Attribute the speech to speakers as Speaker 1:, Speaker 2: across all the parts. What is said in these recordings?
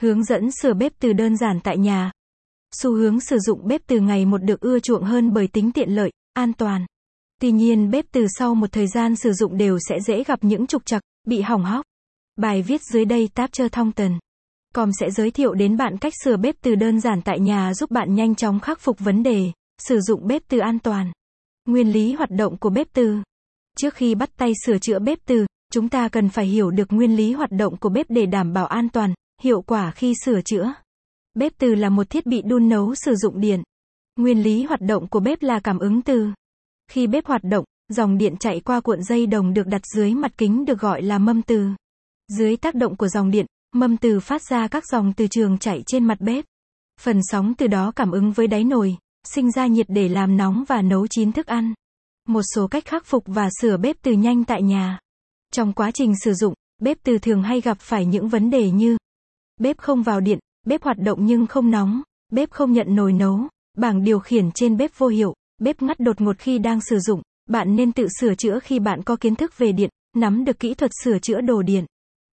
Speaker 1: Hướng dẫn sửa bếp từ đơn giản tại nhà. Xu hướng sử dụng bếp từ ngày một được ưa chuộng hơn bởi tính tiện lợi, an toàn. Tuy nhiên bếp từ sau một thời gian sử dụng đều sẽ dễ gặp những trục trặc, bị hỏng hóc. Bài viết dưới đây táp chơ thông tần. Com sẽ giới thiệu đến bạn cách sửa bếp từ đơn giản tại nhà giúp bạn nhanh chóng khắc phục vấn đề, sử dụng bếp từ an toàn. Nguyên lý hoạt động của bếp từ. Trước khi bắt tay sửa chữa bếp từ, chúng ta cần phải hiểu được nguyên lý hoạt động của bếp để đảm bảo an toàn, hiệu quả khi sửa chữa. Bếp từ là một thiết bị đun nấu sử dụng điện. Nguyên lý hoạt động của bếp là cảm ứng từ. Khi bếp hoạt động, dòng điện chạy qua cuộn dây đồng được đặt dưới mặt kính được gọi là mâm từ. Dưới tác động của dòng điện, mâm từ phát ra các dòng từ trường chạy trên mặt bếp. Phần sóng từ đó cảm ứng với đáy nồi, sinh ra nhiệt để làm nóng và nấu chín thức ăn. Một số cách khắc phục và sửa bếp từ nhanh tại nhà. Trong quá trình sử dụng, bếp từ thường hay gặp phải những vấn đề như bếp không vào điện, bếp hoạt động nhưng không nóng, bếp không nhận nồi nấu, bảng điều khiển trên bếp vô hiệu, bếp ngắt đột ngột khi đang sử dụng. Bạn nên tự sửa chữa khi bạn có kiến thức về điện, nắm được kỹ thuật sửa chữa đồ điện.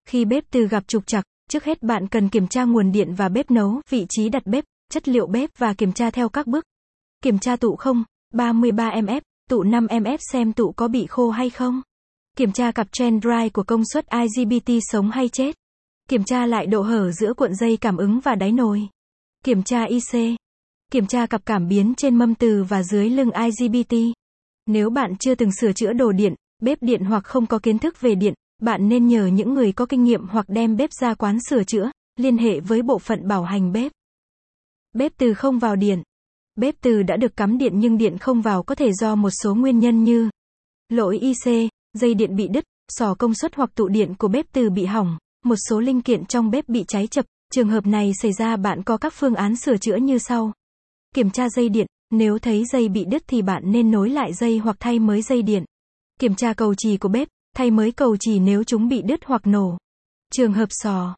Speaker 1: Khi bếp từ gặp trục trặc, trước hết bạn cần kiểm tra nguồn điện và bếp nấu, vị trí đặt bếp, chất liệu bếp và kiểm tra theo các bước. Kiểm tra tụ không, 33mf, tụ 5mf xem tụ có bị khô hay không. Kiểm tra cặp trend dry của công suất IGBT sống hay chết. Kiểm tra lại độ hở giữa cuộn dây cảm ứng và đáy nồi. Kiểm tra IC. Kiểm tra cặp cảm biến trên mâm từ và dưới lưng IGBT. Nếu bạn chưa từng sửa chữa đồ điện, bếp điện hoặc không có kiến thức về điện, bạn nên nhờ những người có kinh nghiệm hoặc đem bếp ra quán sửa chữa, liên hệ với bộ phận bảo hành bếp. Bếp từ không vào điện. Bếp từ đã được cắm điện nhưng điện không vào có thể do một số nguyên nhân như lỗi IC, dây điện bị đứt, sò công suất hoặc tụ điện của bếp từ bị hỏng, một số linh kiện trong bếp bị cháy chập. Trường hợp này xảy ra bạn có các phương án sửa chữa như sau. Kiểm tra dây điện, nếu thấy dây bị đứt thì bạn nên nối lại dây hoặc thay mới dây điện. Kiểm tra cầu chì của bếp, thay mới cầu chì nếu chúng bị đứt hoặc nổ. Trường hợp sò,